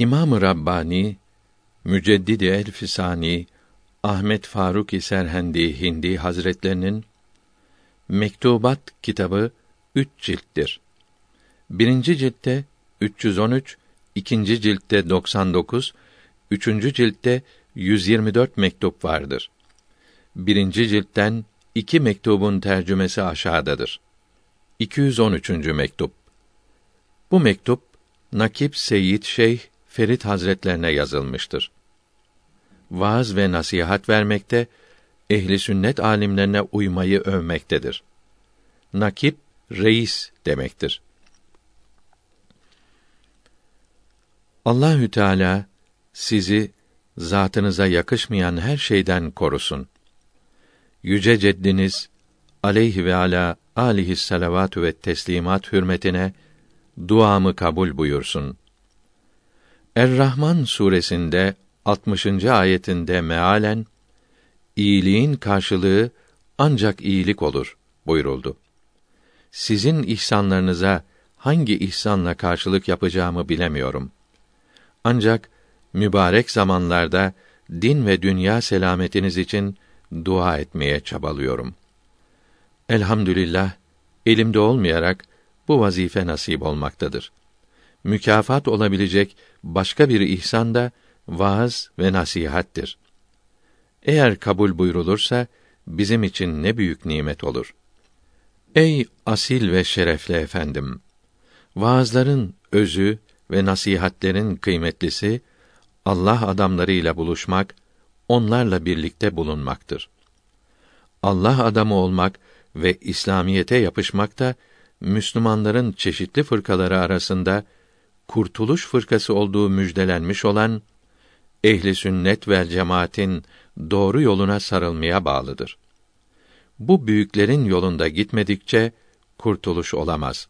İmam-ı Rabbani Müceddidi Elfisani Ahmet Faruk Serhendi Hindi Hazretlerinin Mektubat kitabı üç cilttir. Birinci ciltte 313, ikinci ciltte 99, üçüncü ciltte 124 mektup vardır. Birinci ciltten iki mektubun tercümesi aşağıdadır. 213. mektup. Bu mektup Nakip Seyyid Şeyh Ferit Hazretlerine yazılmıştır. Vaaz ve nasihat vermekte, ehli sünnet alimlerine uymayı övmektedir. Nakip reis demektir. Allahü Teala sizi zatınıza yakışmayan her şeyden korusun. Yüce ceddiniz aleyhi ve ala alihi salavatü ve teslimat hürmetine duamı kabul buyursun. Er-Rahman suresinde 60. ayetinde mealen iyiliğin karşılığı ancak iyilik olur buyuruldu. Sizin ihsanlarınıza hangi ihsanla karşılık yapacağımı bilemiyorum. Ancak mübarek zamanlarda din ve dünya selametiniz için dua etmeye çabalıyorum. Elhamdülillah elimde olmayarak bu vazife nasip olmaktadır. Mükafat olabilecek başka bir ihsan da vaaz ve nasihattir. Eğer kabul buyrulursa bizim için ne büyük nimet olur. Ey asil ve şerefli efendim! Vaazların özü ve nasihatlerin kıymetlisi Allah adamlarıyla buluşmak, onlarla birlikte bulunmaktır. Allah adamı olmak ve İslamiyete yapışmak da Müslümanların çeşitli fırkaları arasında kurtuluş fırkası olduğu müjdelenmiş olan ehli sünnet ve cemaatin doğru yoluna sarılmaya bağlıdır. Bu büyüklerin yolunda gitmedikçe kurtuluş olamaz.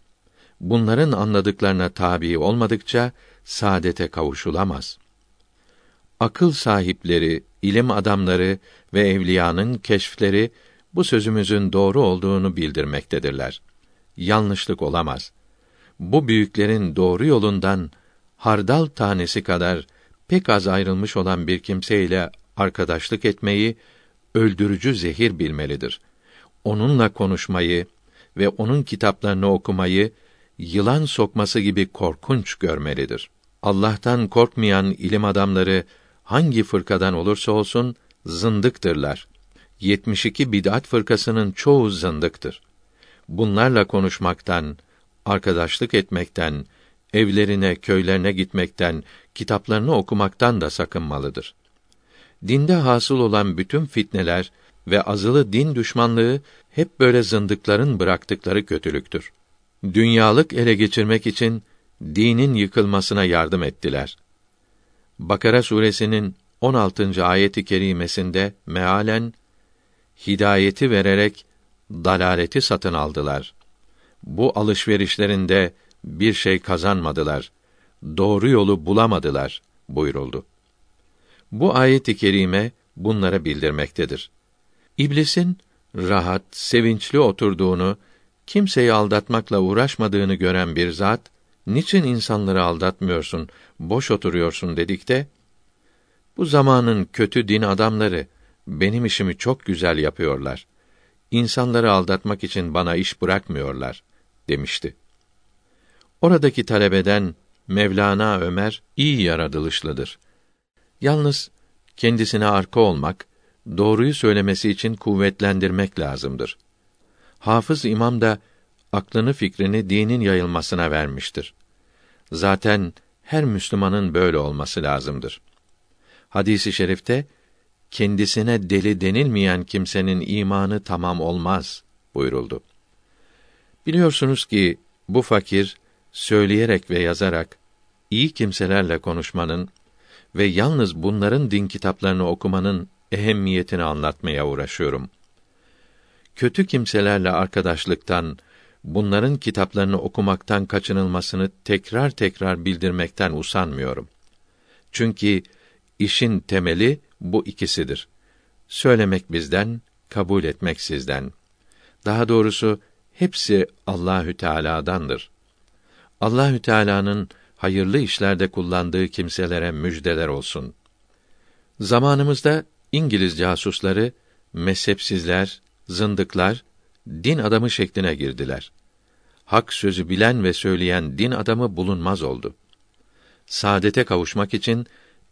Bunların anladıklarına tabi olmadıkça saadete kavuşulamaz. Akıl sahipleri, ilim adamları ve evliyanın keşfleri bu sözümüzün doğru olduğunu bildirmektedirler. Yanlışlık olamaz. Bu büyüklerin doğru yolundan hardal tanesi kadar pek az ayrılmış olan bir kimseyle arkadaşlık etmeyi öldürücü zehir bilmelidir. Onunla konuşmayı ve onun kitaplarını okumayı yılan sokması gibi korkunç görmelidir. Allah'tan korkmayan ilim adamları hangi fırkadan olursa olsun zındıktırlar. 72 bid'at fırkasının çoğu zındıktır. Bunlarla konuşmaktan, arkadaşlık etmekten, evlerine, köylerine gitmekten, kitaplarını okumaktan da sakınmalıdır. Dinde hasıl olan bütün fitneler ve azılı din düşmanlığı hep böyle zındıkların bıraktıkları kötülüktür. Dünyalık ele geçirmek için dinin yıkılmasına yardım ettiler. Bakara suresinin 16. ayeti kerimesinde mealen hidayeti vererek dalaleti satın aldılar. Bu alışverişlerinde bir şey kazanmadılar. Doğru yolu bulamadılar buyuruldu. Bu ayet-i kerime bunlara bildirmektedir. İblisin rahat, sevinçli oturduğunu, kimseyi aldatmakla uğraşmadığını gören bir zat, niçin insanları aldatmıyorsun, boş oturuyorsun dedikte, bu zamanın kötü din adamları benim işimi çok güzel yapıyorlar. İnsanları aldatmak için bana iş bırakmıyorlar demişti. Oradaki talebeden Mevlana Ömer iyi yaratılışlıdır. Yalnız kendisine arka olmak, doğruyu söylemesi için kuvvetlendirmek lazımdır. Hafız İmam da aklını fikrini dinin yayılmasına vermiştir. Zaten her Müslümanın böyle olması lazımdır. Hadisi şerifte kendisine deli denilmeyen kimsenin imanı tamam olmaz buyuruldu. Biliyorsunuz ki bu fakir söyleyerek ve yazarak iyi kimselerle konuşmanın ve yalnız bunların din kitaplarını okumanın ehemmiyetini anlatmaya uğraşıyorum. Kötü kimselerle arkadaşlıktan, bunların kitaplarını okumaktan kaçınılmasını tekrar tekrar bildirmekten usanmıyorum. Çünkü işin temeli bu ikisidir. Söylemek bizden, kabul etmek sizden. Daha doğrusu hepsi Allahü Teala'dandır. Allahü Teala'nın hayırlı işlerde kullandığı kimselere müjdeler olsun. Zamanımızda İngiliz casusları mezhepsizler, zındıklar, din adamı şekline girdiler. Hak sözü bilen ve söyleyen din adamı bulunmaz oldu. Saadete kavuşmak için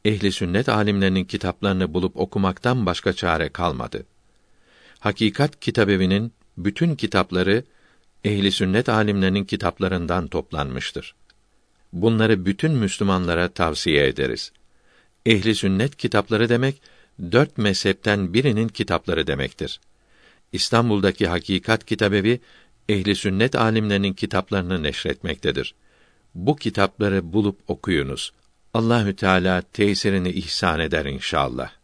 ehli sünnet alimlerinin kitaplarını bulup okumaktan başka çare kalmadı. Hakikat Kitabevi'nin bütün kitapları ehli sünnet alimlerinin kitaplarından toplanmıştır. Bunları bütün Müslümanlara tavsiye ederiz. Ehli sünnet kitapları demek dört mezhepten birinin kitapları demektir. İstanbul'daki Hakikat Kitabevi ehli sünnet alimlerinin kitaplarını neşretmektedir. Bu kitapları bulup okuyunuz. Allahü Teala tesirini ihsan eder inşallah.